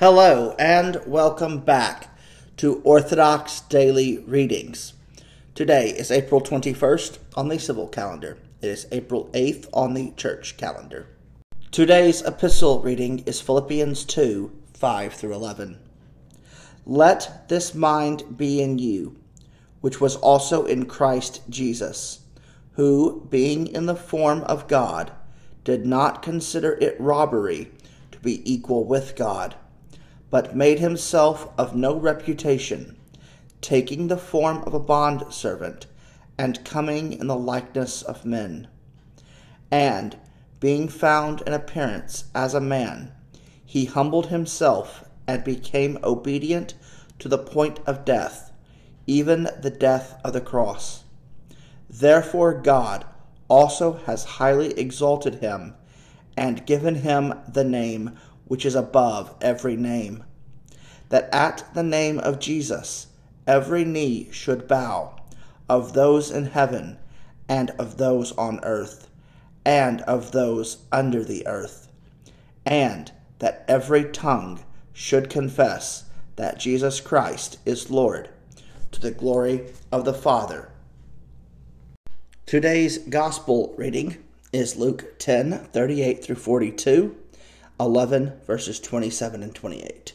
Hello, and welcome back to Orthodox Daily Readings. Today is April 21st on the civil calendar. It is April 8th on the church calendar. Today's epistle reading is Philippians 2 5 through 11. Let this mind be in you, which was also in Christ Jesus, who, being in the form of God, did not consider it robbery to be equal with God but made himself of no reputation, taking the form of a bondservant, and coming in the likeness of men. And, being found in appearance as a man, he humbled himself and became obedient to the point of death, even the death of the cross. Therefore, God also has highly exalted him and given him the name which is above every name, that at the name of Jesus every knee should bow, of those in heaven, and of those on earth, and of those under the earth, and that every tongue should confess that Jesus Christ is Lord, to the glory of the Father. Today's Gospel reading is Luke 10 38 through 42 11, verses 27 and 28.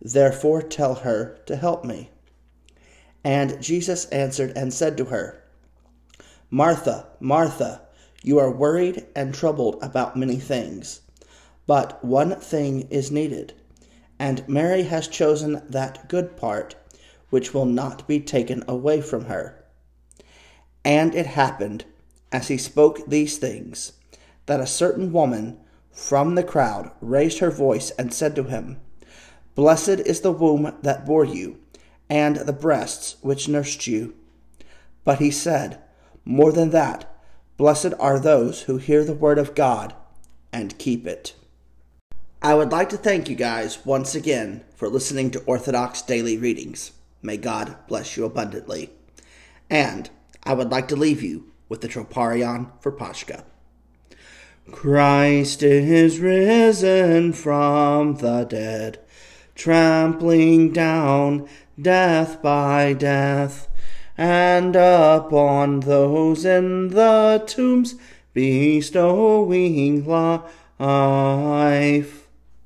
Therefore tell her to help me. And Jesus answered and said to her, Martha, Martha, you are worried and troubled about many things, but one thing is needed, and Mary has chosen that good part which will not be taken away from her. And it happened, as he spoke these things, that a certain woman from the crowd raised her voice and said to him, Blessed is the womb that bore you, and the breasts which nursed you. But he said, More than that, blessed are those who hear the word of God and keep it. I would like to thank you guys once again for listening to Orthodox Daily Readings. May God bless you abundantly. And I would like to leave you with the Troparion for Pascha. Christ is risen from the dead, trampling down death by death, and upon those in the tombs bestowing life.